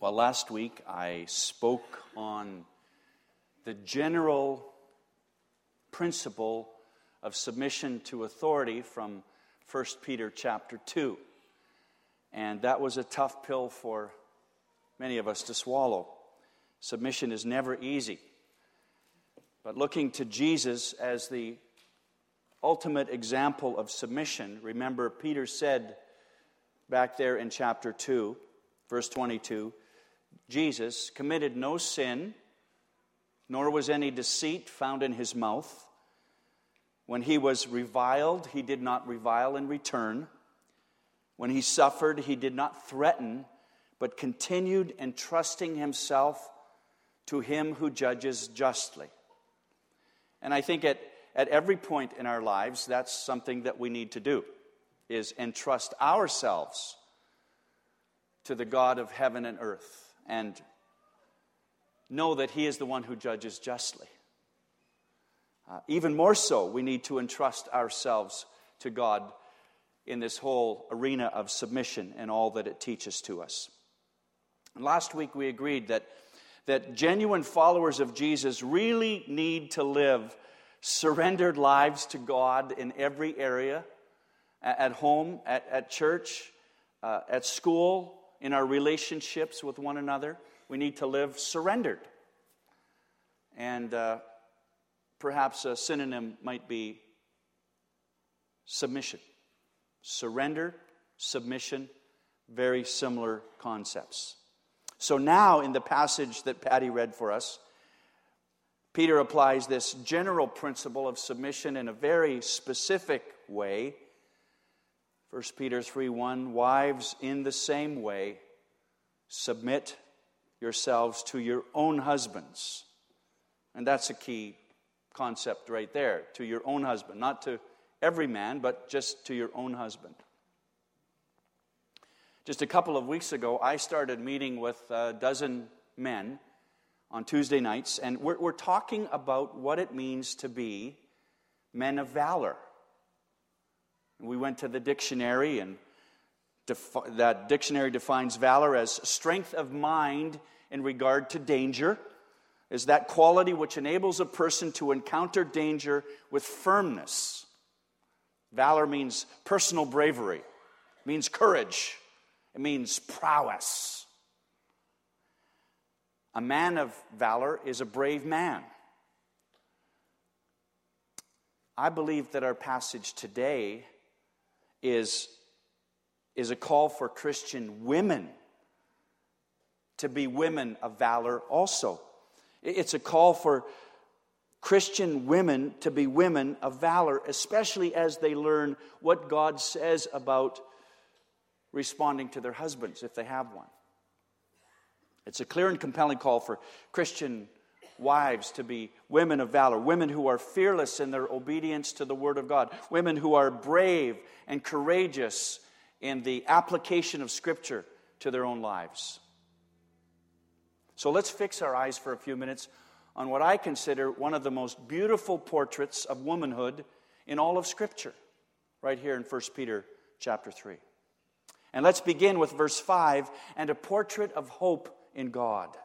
Well, last week I spoke on the general principle of submission to authority from 1 Peter chapter 2. And that was a tough pill for many of us to swallow. Submission is never easy. But looking to Jesus as the ultimate example of submission, remember, Peter said back there in chapter 2, verse 22 Jesus committed no sin, nor was any deceit found in his mouth. When he was reviled, he did not revile in return. When he suffered, he did not threaten, but continued entrusting himself to him who judges justly. And I think at, at every point in our lives, that's something that we need to do, is entrust ourselves to the God of heaven and earth and know that He is the one who judges justly. Uh, even more so, we need to entrust ourselves to God in this whole arena of submission and all that it teaches to us. Last week, we agreed that, that genuine followers of Jesus really need to live surrendered lives to God in every area at home, at, at church, uh, at school, in our relationships with one another. We need to live surrendered. And uh, perhaps a synonym might be submission. Surrender, submission, very similar concepts. So now, in the passage that Patty read for us, Peter applies this general principle of submission in a very specific way 1 Peter 3 1 Wives, in the same way, submit yourselves to your own husbands. And that's a key concept right there to your own husband, not to every man, but just to your own husband. Just a couple of weeks ago, I started meeting with a dozen men on Tuesday nights, and we're, we're talking about what it means to be men of valor. We went to the dictionary, and defi- that dictionary defines valor as strength of mind in regard to danger, is that quality which enables a person to encounter danger with firmness. Valor means personal bravery, means courage, it means prowess. A man of valor is a brave man. I believe that our passage today is, is a call for Christian women to be women of valor also. It's a call for Christian women to be women of valor, especially as they learn what God says about responding to their husbands if they have one. It's a clear and compelling call for Christian wives to be women of valor, women who are fearless in their obedience to the Word of God, women who are brave and courageous in the application of Scripture to their own lives. So let's fix our eyes for a few minutes on what I consider one of the most beautiful portraits of womanhood in all of Scripture, right here in 1 Peter chapter 3. And let's begin with verse 5 and a portrait of hope in God.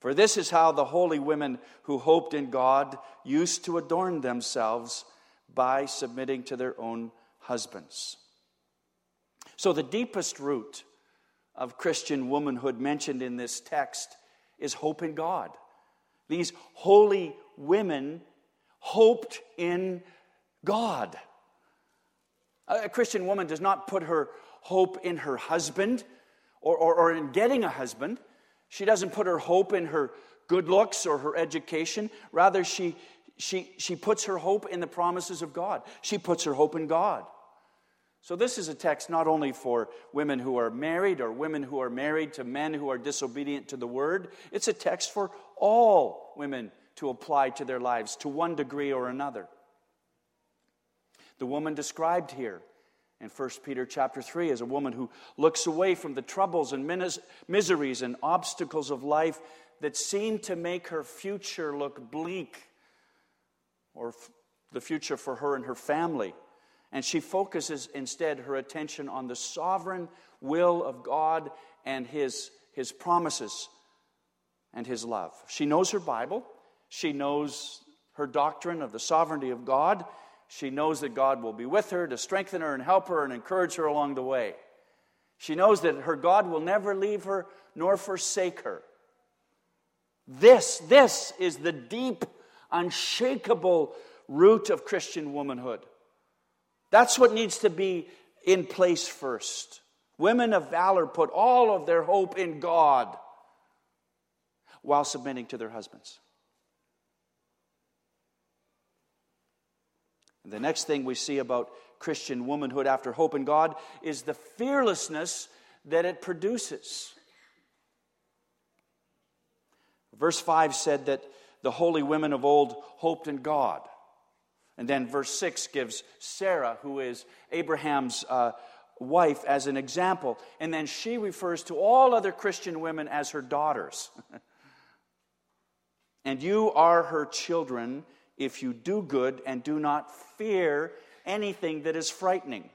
For this is how the holy women who hoped in God used to adorn themselves by submitting to their own husbands. So, the deepest root of Christian womanhood mentioned in this text is hope in God. These holy women hoped in God. A Christian woman does not put her hope in her husband or, or, or in getting a husband. She doesn't put her hope in her good looks or her education. Rather, she, she, she puts her hope in the promises of God. She puts her hope in God. So, this is a text not only for women who are married or women who are married to men who are disobedient to the word, it's a text for all women to apply to their lives to one degree or another. The woman described here in 1 Peter chapter 3 as a woman who looks away from the troubles and miseries and obstacles of life that seem to make her future look bleak or the future for her and her family. And she focuses instead her attention on the sovereign will of God and his, his promises and his love. She knows her Bible. She knows her doctrine of the sovereignty of God. She knows that God will be with her to strengthen her and help her and encourage her along the way. She knows that her God will never leave her nor forsake her. This, this is the deep, unshakable root of Christian womanhood. That's what needs to be in place first. Women of valor put all of their hope in God while submitting to their husbands. And the next thing we see about Christian womanhood after hope in God is the fearlessness that it produces. Verse 5 said that the holy women of old hoped in God. And then verse 6 gives Sarah, who is Abraham's uh, wife, as an example. And then she refers to all other Christian women as her daughters. and you are her children if you do good and do not fear anything that is frightening.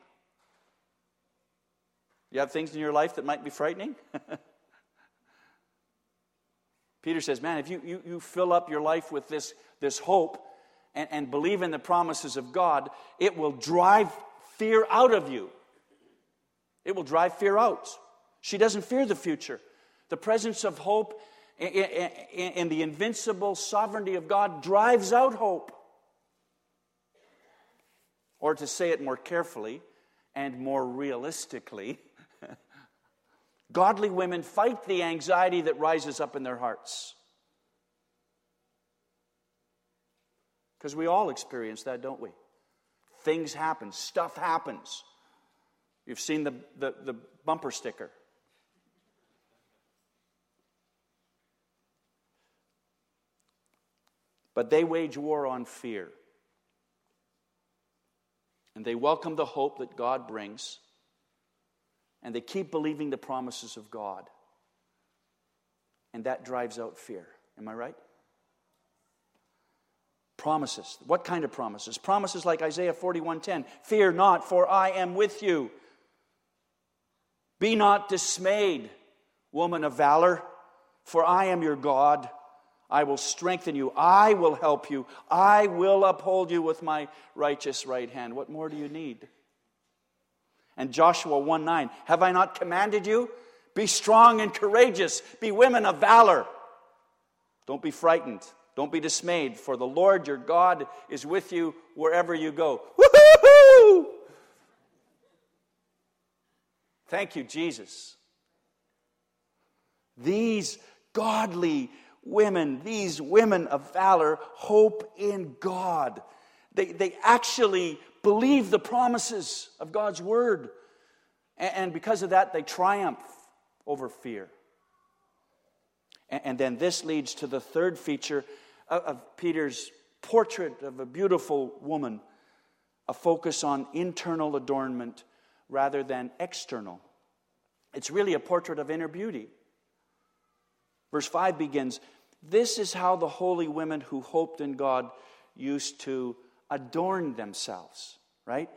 You have things in your life that might be frightening? Peter says, Man, if you, you, you fill up your life with this, this hope and, and believe in the promises of God, it will drive fear out of you. It will drive fear out. She doesn't fear the future. The presence of hope and the invincible sovereignty of God drives out hope. Or to say it more carefully and more realistically, godly women fight the anxiety that rises up in their hearts. Because we all experience that, don't we? Things happen, stuff happens. You've seen the, the, the bumper sticker. But they wage war on fear. And they welcome the hope that God brings. And they keep believing the promises of God. And that drives out fear. Am I right? Promises. What kind of promises? Promises like Isaiah 41:10. Fear not, for I am with you. Be not dismayed, woman of valor, for I am your God. I will strengthen you. I will help you. I will uphold you with my righteous right hand. What more do you need? And Joshua 1 9, have I not commanded you? Be strong and courageous. Be women of valor. Don't be frightened. Don't be dismayed, for the Lord your God is with you wherever you go. Woo-hoo-hoo! Thank you, Jesus. These godly women, these women of valor, hope in God. They, they actually believe the promises of God's word. And, and because of that, they triumph over fear. And, and then this leads to the third feature of Peter's portrait of a beautiful woman, a focus on internal adornment rather than external. It's really a portrait of inner beauty. Verse 5 begins This is how the holy women who hoped in God used to adorn themselves, right?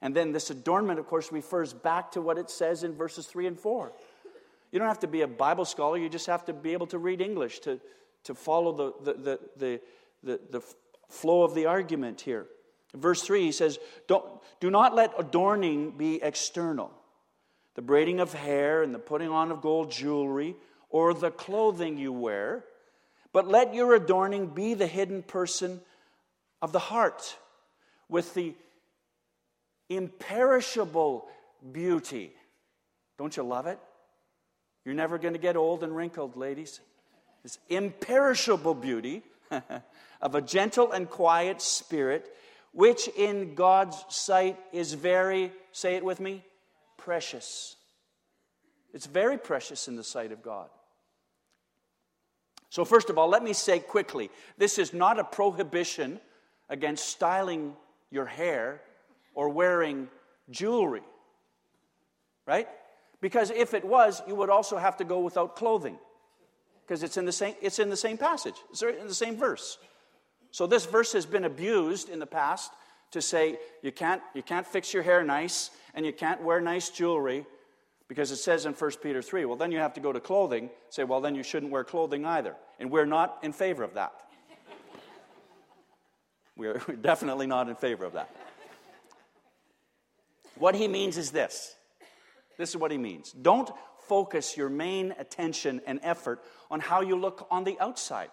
And then this adornment, of course, refers back to what it says in verses 3 and 4. You don't have to be a Bible scholar, you just have to be able to read English to, to follow the, the, the, the, the flow of the argument here. verse 3, he says, Don't, Do not let adorning be external, the braiding of hair and the putting on of gold jewelry or the clothing you wear, but let your adorning be the hidden person of the heart with the imperishable beauty. Don't you love it? You're never going to get old and wrinkled, ladies this imperishable beauty of a gentle and quiet spirit, which in God's sight is very, say it with me, precious. It's very precious in the sight of God. So, first of all, let me say quickly this is not a prohibition against styling your hair or wearing jewelry, right? Because if it was, you would also have to go without clothing because it's in the same it's in the same passage. It's in the same verse. So this verse has been abused in the past to say you can't you can't fix your hair nice and you can't wear nice jewelry Because it says in 1 Peter 3, well, then you have to go to clothing, say, well, then you shouldn't wear clothing either. And we're not in favor of that. we're definitely not in favor of that. What he means is this this is what he means. Don't focus your main attention and effort on how you look on the outside.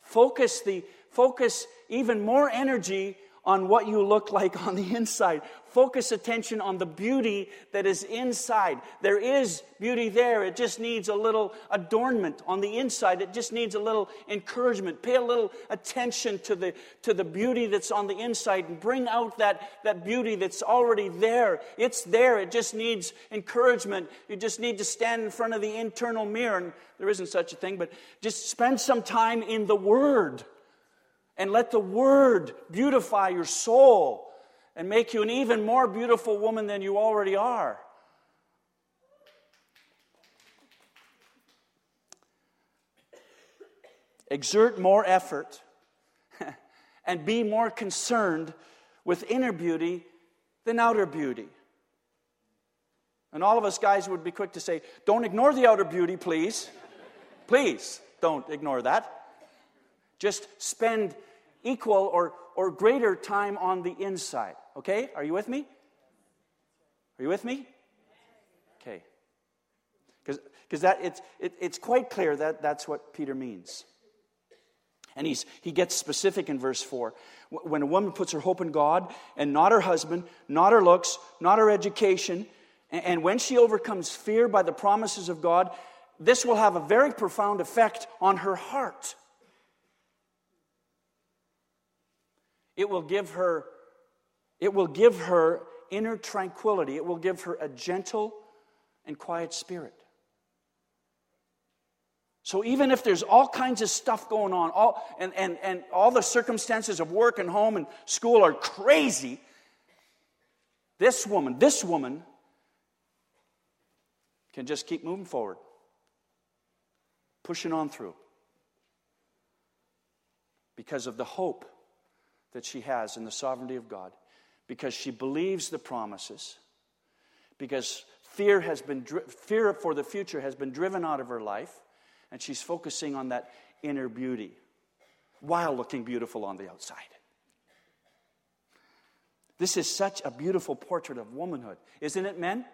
Focus the focus even more energy on what you look like on the inside. Focus attention on the beauty that is inside. There is beauty there. It just needs a little adornment on the inside. It just needs a little encouragement. Pay a little attention to the, to the beauty that's on the inside and bring out that, that beauty that's already there. It's there. It just needs encouragement. You just need to stand in front of the internal mirror. And there isn't such a thing, but just spend some time in the Word and let the Word beautify your soul and make you an even more beautiful woman than you already are. Exert more effort and be more concerned with inner beauty than outer beauty. And all of us guys would be quick to say, don't ignore the outer beauty, please. please don't ignore that. Just spend equal or, or greater time on the inside. Okay? Are you with me? Are you with me? Okay. Because that it's, it, it's quite clear that that's what Peter means. And he's, he gets specific in verse 4. When a woman puts her hope in God and not her husband, not her looks, not her education, and, and when she overcomes fear by the promises of God, this will have a very profound effect on her heart. It will give her, it will give her inner tranquility. It will give her a gentle and quiet spirit. So even if there's all kinds of stuff going on, all, and, and, and all the circumstances of work and home and school are crazy, this woman, this woman can just keep moving forward, pushing on through because of the hope that she has in the sovereignty of God because she believes the promises, because fear, has been fear for the future has been driven out of her life, and she's focusing on that inner beauty while looking beautiful on the outside. This is such a beautiful portrait of womanhood, isn't it, men?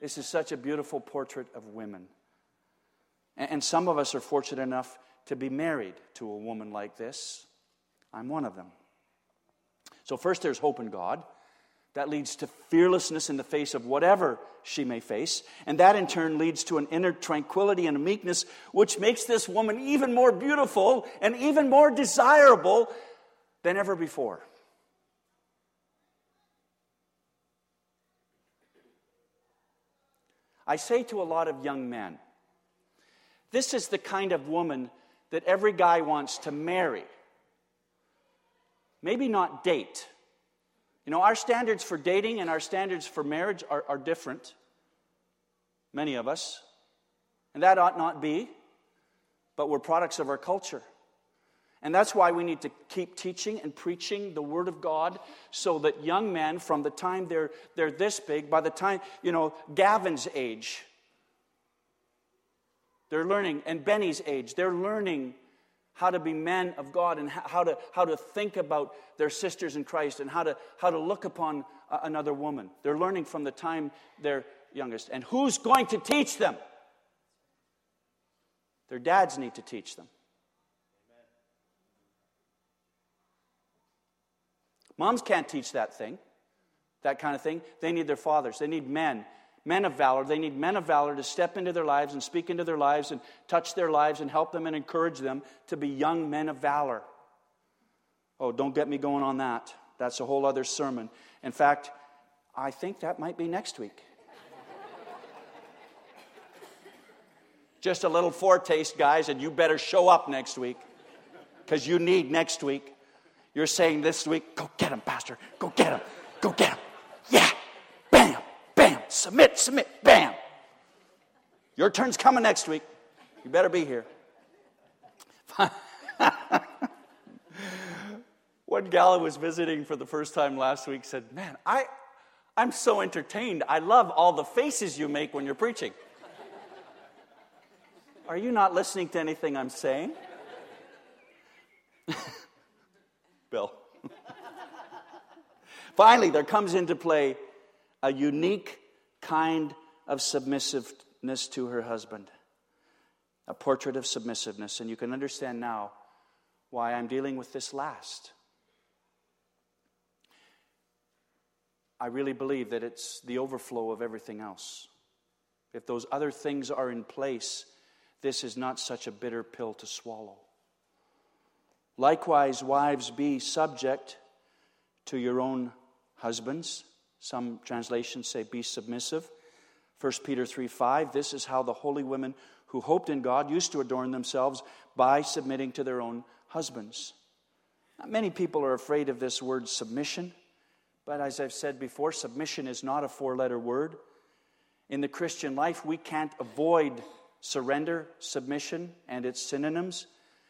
This is such a beautiful portrait of women. And some of us are fortunate enough to be married to a woman like this. I'm one of them. So, first, there's hope in God. That leads to fearlessness in the face of whatever she may face. And that in turn leads to an inner tranquility and a meekness, which makes this woman even more beautiful and even more desirable than ever before. I say to a lot of young men, this is the kind of woman that every guy wants to marry. Maybe not date. You know, our standards for dating and our standards for marriage are, are different, many of us. And that ought not be, but we're products of our culture. And that's why we need to keep teaching and preaching the Word of God so that young men, from the time they're, they're this big, by the time, you know, Gavin's age, they're learning, and Benny's age, they're learning how to be men of God and how to, how to think about their sisters in Christ and how to, how to look upon uh, another woman. They're learning from the time they're youngest. And who's going to teach them? Their dads need to teach them. Moms can't teach that thing, that kind of thing. They need their fathers, they need men men of valor. They need men of valor to step into their lives and speak into their lives and touch their lives and help them and encourage them to be young men of valor. Oh, don't get me going on that. That's a whole other sermon. In fact, I think that might be next week. Just a little foretaste, guys, and you better show up next week because you need next week. You're saying this week, go get him, Pastor. Go get him. Go get him. Submit, submit, bam. Your turn's coming next week. You better be here. One gal I was visiting for the first time last week said, Man, I, I'm so entertained. I love all the faces you make when you're preaching. Are you not listening to anything I'm saying? Bill. Finally, there comes into play a unique kind of submissiveness to her husband, a portrait of submissiveness. And you can understand now why I'm dealing with this last. I really believe that it's the overflow of everything else. If those other things are in place, this is not such a bitter pill to swallow. Likewise, wives, be subject to your own husbands. Some translations say, be submissive. 1 Peter 3 5, this is how the holy women who hoped in God used to adorn themselves by submitting to their own husbands. Not many people are afraid of this word submission. But as I've said before, submission is not a four letter word. In the Christian life, we can't avoid surrender, submission, and its synonyms.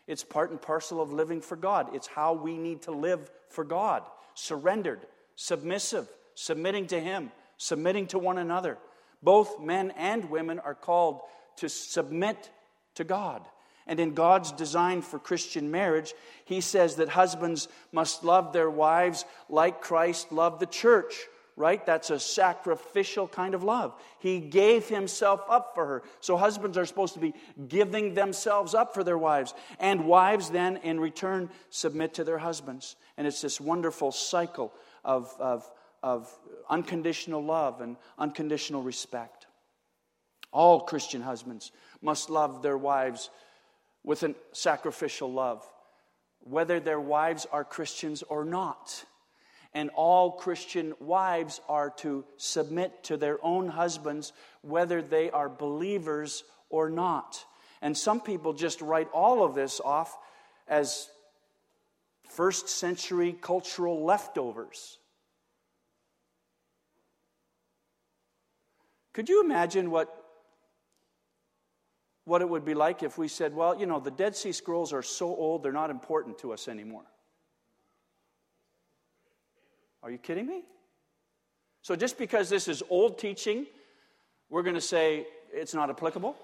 It's part and parcel of living for God. It's how we need to live for God surrendered, submissive, submitting to Him, submitting to one another. Both men and women are called to submit to God. And in God's design for Christian marriage, he says that husbands must love their wives like Christ loved the church, right? That's a sacrificial kind of love. He gave himself up for her. So husbands are supposed to be giving themselves up for their wives. And wives then, in return, submit to their husbands. And it's this wonderful cycle of, of, of unconditional love and unconditional respect. All Christian husbands must love their wives with a sacrificial love, whether their wives are Christians or not. And all Christian wives are to submit to their own husbands, whether they are believers or not. And some people just write all of this off as first century cultural leftovers. Could you imagine what what it would be like if we said, well, you know, the Dead Sea Scrolls are so old, they're not important to us anymore. Are you kidding me? So just because this is old teaching, we're going to say it's not applicable?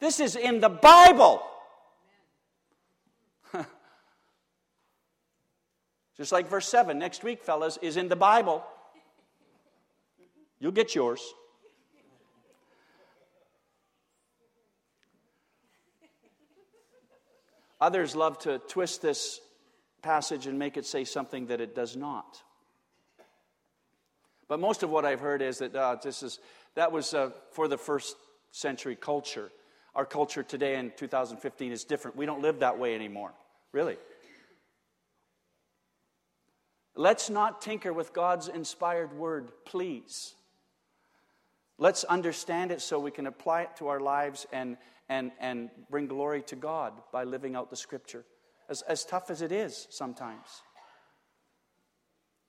This is in the Bible. Just like verse 7 next week, fellas, is in the Bible. You'll get yours. Others love to twist this passage and make it say something that it does not. But most of what I've heard is that uh, this is that was uh, for the first century culture. Our culture today in 2015 is different. We don't live that way anymore, really. Let's not tinker with God's inspired word, please. Let's understand it so we can apply it to our lives and and, and bring glory to God by living out the scripture, as, as tough as it is sometimes.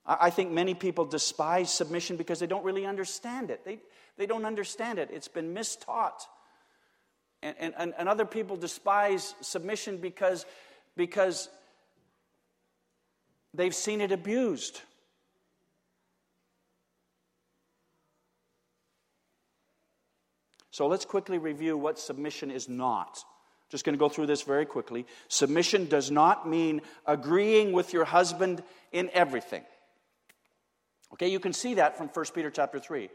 I, I think many people despise submission because they don't really understand it. They, they don't understand it, it's been mistaught. And, and, and other people despise submission because, because they've seen it abused. So let's quickly review what submission is not. Just going to go through this very quickly. Submission does not mean agreeing with your husband in everything. Okay, you can see that from 1 Peter chapter 3.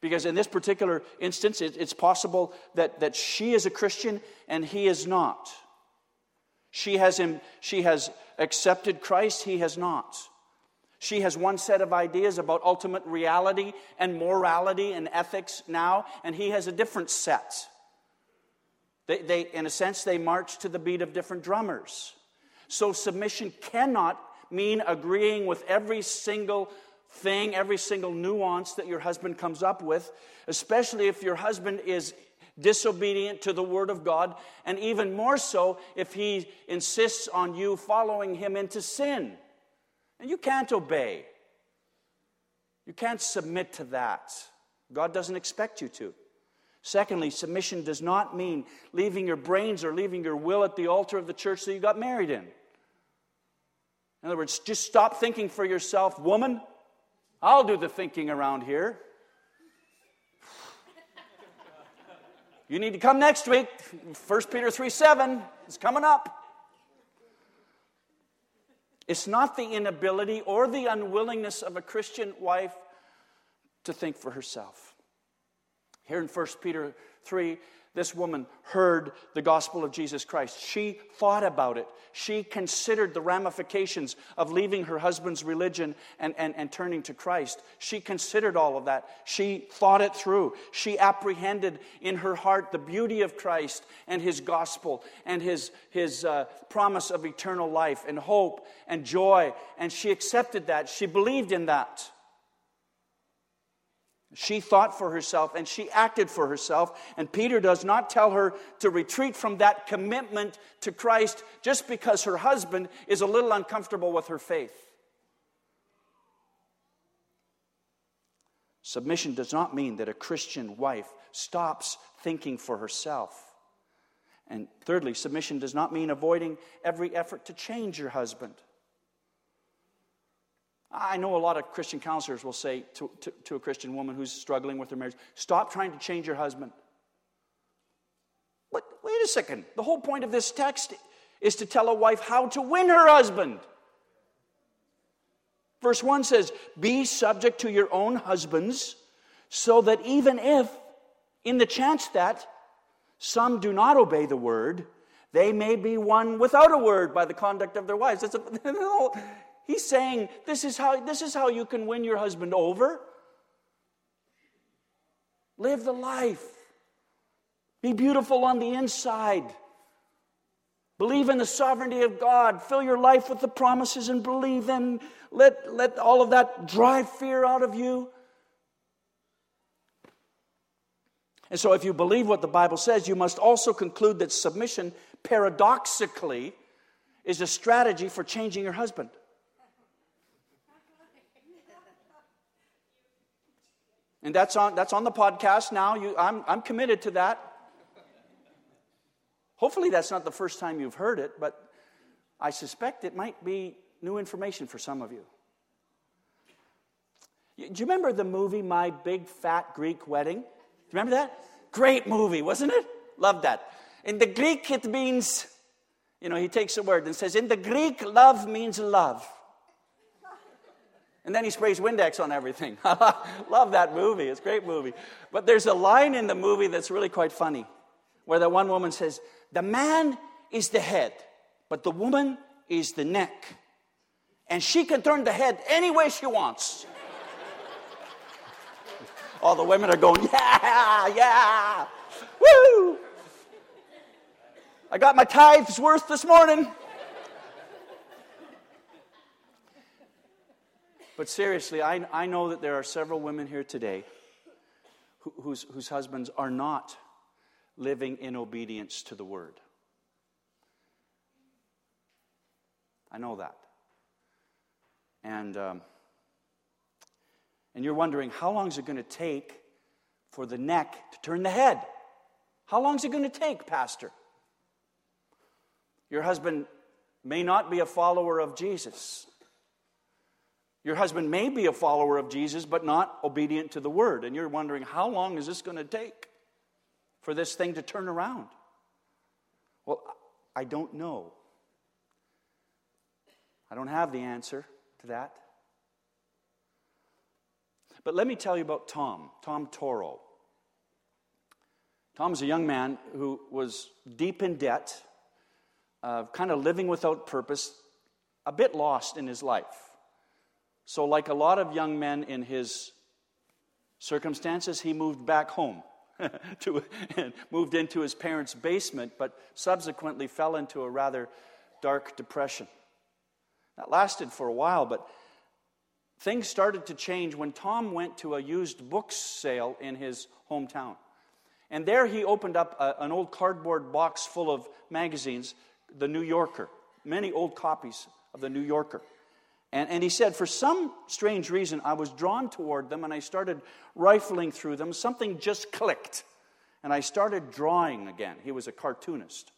Because in this particular instance, it's possible that, that she is a Christian and he is not. She has, him, she has accepted Christ, he has not. She has one set of ideas about ultimate reality and morality and ethics now, and he has a different set. They, they, in a sense, they march to the beat of different drummers. So submission cannot mean agreeing with every single thing, every single nuance that your husband comes up with, especially if your husband is disobedient to the word of God, and even more so if he insists on you following him into sin. And you can't obey. You can't submit to that. God doesn't expect you to. Secondly, submission does not mean leaving your brains or leaving your will at the altar of the church that you got married in. In other words, just stop thinking for yourself, woman, I'll do the thinking around here. You need to come next week. 1 Peter 3 7 is coming up. It's not the inability or the unwillingness of a Christian wife to think for herself. Here in 1 Peter 3, this woman heard the gospel of Jesus Christ. She thought about it. She considered the ramifications of leaving her husband's religion and, and, and turning to Christ. She considered all of that. She thought it through. She apprehended in her heart the beauty of Christ and his gospel and his, his uh, promise of eternal life and hope and joy. And she accepted that. She believed in that. She thought for herself and she acted for herself. And Peter does not tell her to retreat from that commitment to Christ just because her husband is a little uncomfortable with her faith. Submission does not mean that a Christian wife stops thinking for herself. And thirdly, submission does not mean avoiding every effort to change your husband. I know a lot of Christian counselors will say to, to, to, a Christian woman who's struggling with her marriage, stop trying to change your husband. But wait a second. The whole point of this text is to tell a wife how to win her husband. Verse 1 says, Be subject to your own husbands, so that even if, in the chance that some do not obey the word, they may be won without a word by the conduct of their wives. It's a, He's saying this is how, this is how you can win your husband over. Live the life. Be beautiful on the inside. Believe in the sovereignty of God. Fill your life with the promises and believe them. Let, let all of that drive fear out of you. And so, if you believe what the Bible says, you must also conclude that submission, paradoxically, is a strategy for changing your husband. And that's on, that's on the podcast now. You, I'm, I'm committed to that. Hopefully, that's not the first time you've heard it, but I suspect it might be new information for some of you. Do you remember the movie My Big Fat Greek Wedding? Do you remember that? Great movie, wasn't it? Loved that. In the Greek, it means, you know, he takes a word and says, in the Greek, love means love. And then he sprays Windex on everything. Love that movie. It's a great movie. But there's a line in the movie that's really quite funny where the one woman says, The man is the head, but the woman is the neck. And she can turn the head any way she wants. All the women are going, Yeah, yeah, woo! I got my tithes worth this morning. But seriously, I, I know that there are several women here today who, whose, whose husbands are not living in obedience to the word. I know that. And, um, and you're wondering, how long is it going to take for the neck to turn the head? How long is it going to take, Pastor? Your husband may not be a follower of Jesus. Your husband may be a follower of Jesus, but not obedient to the word. And you're wondering, how long is this going to take for this thing to turn around? Well, I don't know. I don't have the answer to that. But let me tell you about Tom, Tom Toro. Tom's a young man who was deep in debt, uh, kind of living without purpose, a bit lost in his life. So, like a lot of young men in his circumstances, he moved back home. to, and moved into his parents' basement, but subsequently fell into a rather dark depression. That lasted for a while, but things started to change when Tom went to a used books sale in his hometown. And there he opened up a, an old cardboard box full of magazines, The New Yorker, many old copies of The New Yorker. And, and he said, for some strange reason, I was drawn toward them and I started rifling through them. Something just clicked. And I started drawing again. He was a cartoonist.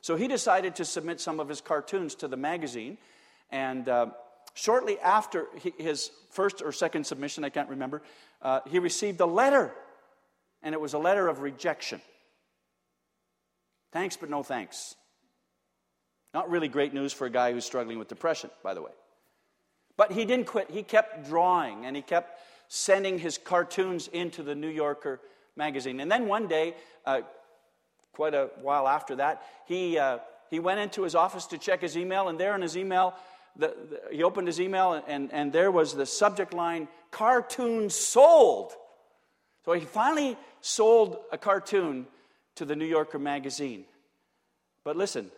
So he decided to submit some of his cartoons to the magazine. And uh, shortly after his first or second submission, I can't remember, uh, he received a letter, and it was a letter of rejection. Thanks, but no thanks. Not really great news for a guy who's struggling with depression, by the way. But he didn't quit. He kept drawing and he kept sending his cartoons into the New Yorker magazine. And then one day, uh, quite a while after that, he, uh, he went into his office to check his email, and there in his email, the, the, he opened his email, and, and there was the subject line cartoon sold. So he finally sold a cartoon to the New Yorker magazine. But listen,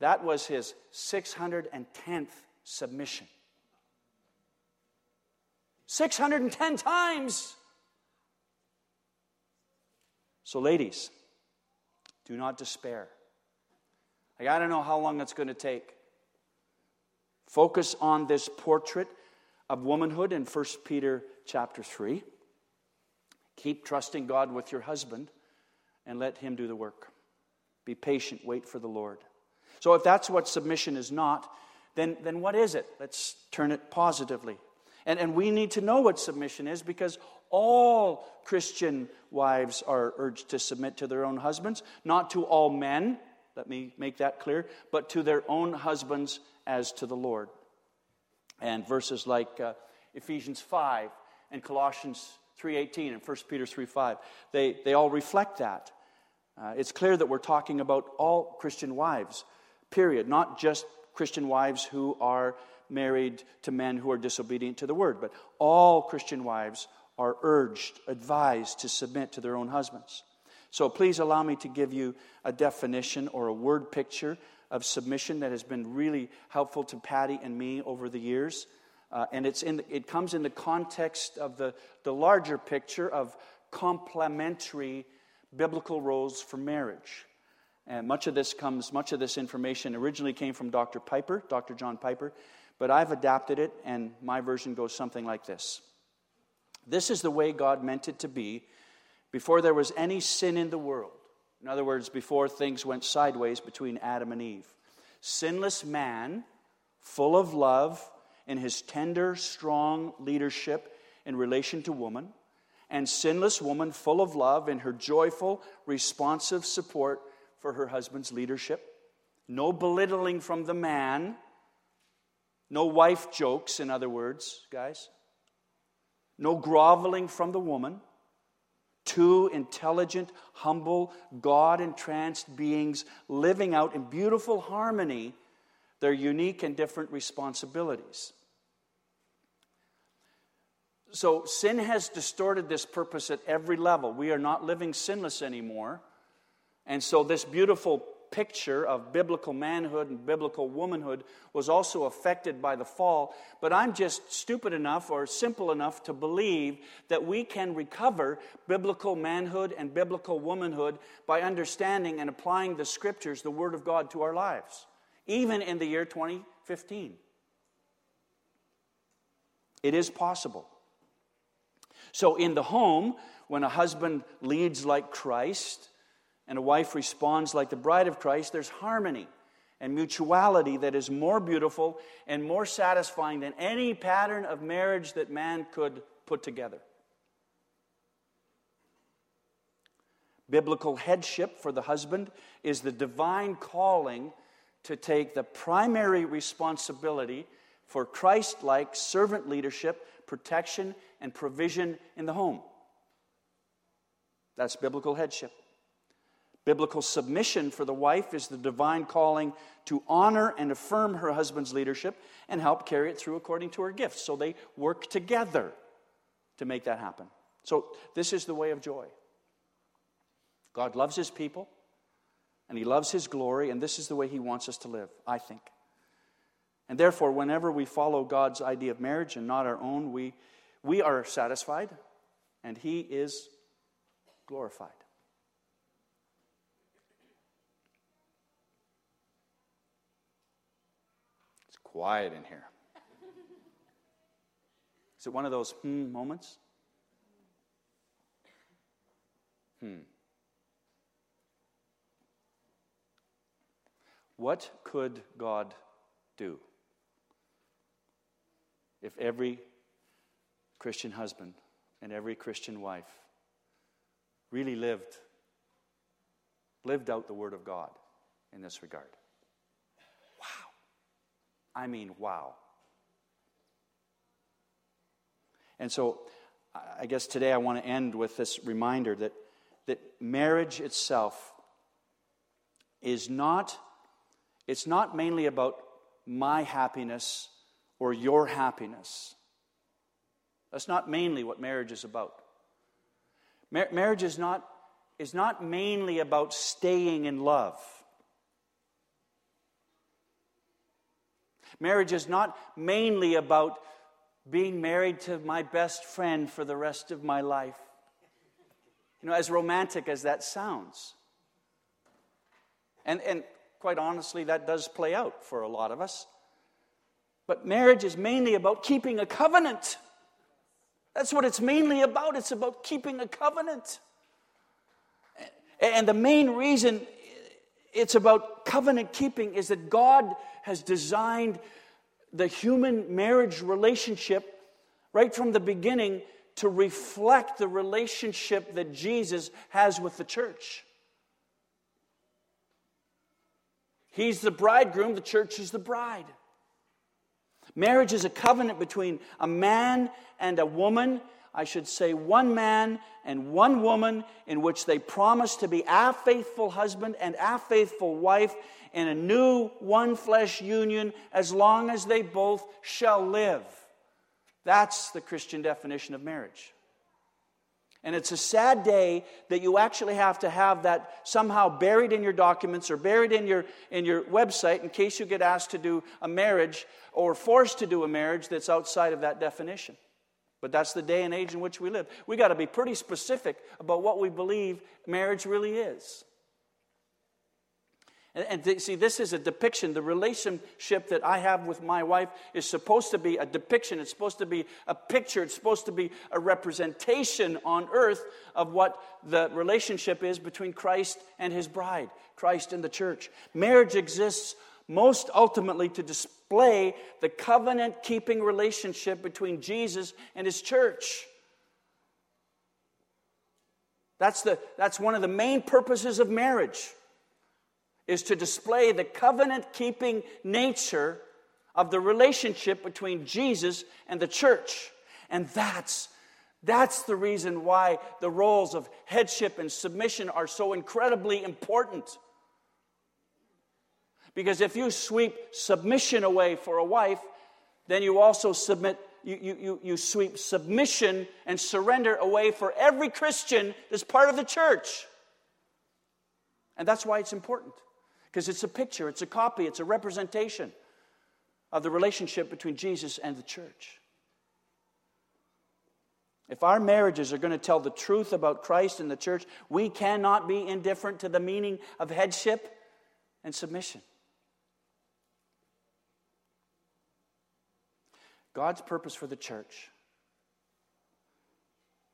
that was his 610th submission. 610 times. So, ladies, do not despair. I to know how long it's going to take. Focus on this portrait of womanhood in 1 Peter chapter 3. Keep trusting God with your husband and let him do the work. Be patient, wait for the Lord. So, if that's what submission is not, then, then what is it? Let's turn it positively. And, and we need to know what submission is because all Christian wives are urged to submit to their own husbands, not to all men, let me make that clear, but to their own husbands as to the Lord. And verses like uh, Ephesians 5 and Colossians 3.18 and 1 Peter 3.5, they, they all reflect that. Uh, it's clear that we're talking about all Christian wives, period, not just Christian wives who are married to men who are disobedient to the word, but all Christian wives are urged, advised to submit to their own husbands. So please allow me to give you a definition or a word picture of submission that has been really helpful to Patty and me over the years. Uh, and it's in, it comes in the context of the, the larger picture of complementary biblical roles for marriage. And much of this comes, much of this information originally came from Dr. Piper, Dr. John Piper, but I've adapted it, and my version goes something like this This is the way God meant it to be before there was any sin in the world. In other words, before things went sideways between Adam and Eve. Sinless man, full of love in his tender, strong leadership in relation to woman, and sinless woman, full of love in her joyful, responsive support for her husband's leadership. No belittling from the man. No wife jokes, in other words, guys. No groveling from the woman. Two intelligent, humble, God entranced beings living out in beautiful harmony their unique and different responsibilities. So, sin has distorted this purpose at every level. We are not living sinless anymore. And so, this beautiful picture of biblical manhood and biblical womanhood was also affected by the fall. But I'm just stupid enough or simple enough to believe that we can recover biblical manhood and biblical womanhood by understanding and applying the scriptures, the Word of God, to our lives, even in the year 2015. It is possible. So, in the home, when a husband leads like Christ, and a wife responds like the bride of Christ, there's harmony and mutuality that is more beautiful and more satisfying than any pattern of marriage that man could put together. Biblical headship for the husband is the divine calling to take the primary responsibility for Christ like servant leadership, protection, and provision in the home. That's biblical headship. Biblical submission for the wife is the divine calling to honor and affirm her husband's leadership and help carry it through according to her gifts. So they work together to make that happen. So this is the way of joy. God loves his people and he loves his glory, and this is the way he wants us to live, I think. And therefore, whenever we follow God's idea of marriage and not our own, we, we are satisfied and he is glorified. Quiet in here. Is it one of those hmm moments? Hmm. What could God do? if every Christian husband and every Christian wife really lived lived out the word of God in this regard. I mean, wow. And so I guess today I want to end with this reminder that, that marriage itself is not, it's not mainly about my happiness or your happiness. That's not mainly what marriage is about. Mar- marriage is not, is not mainly about staying in love. Marriage is not mainly about being married to my best friend for the rest of my life. You know, as romantic as that sounds. And, and quite honestly, that does play out for a lot of us. But marriage is mainly about keeping a covenant. That's what it's mainly about. It's about keeping a covenant. And the main reason it's about covenant keeping is that God has designed the human marriage relationship right from the beginning to reflect the relationship that Jesus has with the church. He's the bridegroom, the church is the bride. Marriage is a covenant between a man and a woman. I should say, one man and one woman, in which they promise to be a faithful husband and a faithful wife in a new one flesh union as long as they both shall live. That's the Christian definition of marriage. And it's a sad day that you actually have to have that somehow buried in your documents or buried in your, in your website in case you get asked to do a marriage or forced to do a marriage that's outside of that definition. But that's the day and age in which we live. We got to be pretty specific about what we believe marriage really is. And, and th- see, this is a depiction. The relationship that I have with my wife is supposed to be a depiction. It's supposed to be a picture. It's supposed to be a representation on earth of what the relationship is between Christ and his bride, Christ and the church. Marriage exists most ultimately to display the covenant keeping relationship between Jesus and his church. That's, the, that's one of the main purposes of marriage is to display the covenant keeping nature of the relationship between Jesus and the church. And that's that's the reason why the roles of headship and submission are so incredibly important. Because if you sweep submission away for a wife, then you also submit, you, you, you, sweep submission and surrender away for every Christian that's part of the church. And that's why it's important because it's a picture, it's a copy, it's a representation of the relationship between Jesus and the church. If our marriages are going to tell the truth about Christ and the church, we cannot be indifferent to the meaning of headship and submission. God's purpose for the church,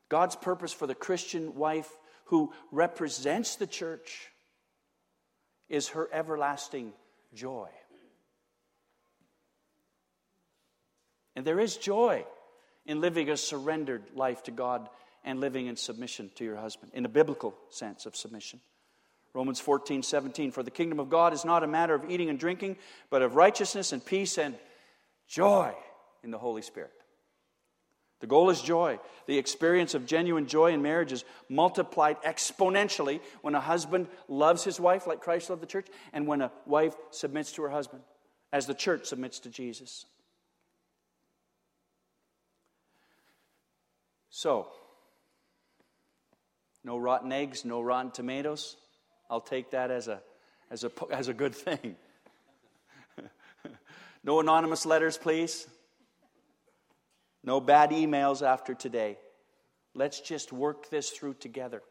God's purpose for the Christian wife who represents the church is her everlasting joy. And there is joy in living a surrendered life to God and living in submission to your husband, in a biblical sense of submission. Romans 14, 17. For the kingdom of God is not a matter of eating and drinking, but of righteousness and peace and joy in the Holy Spirit. The goal is joy. The experience of genuine joy in marriage is multiplied exponentially when a husband loves his wife like Christ loved the church, and when a wife submits to her husband as the church submits to Jesus. So, no rotten eggs, no rotten tomatoes. I'll take that as a, as a, as a good thing. no anonymous letters, please. No bad emails after today. Let's just work this through together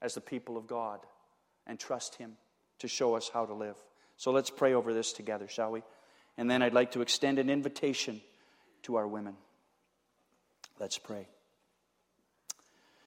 as the people of God and trust Him to show us how to live. So let's pray over this together, shall we? And then I'd like to extend an invitation to our women. Let's pray.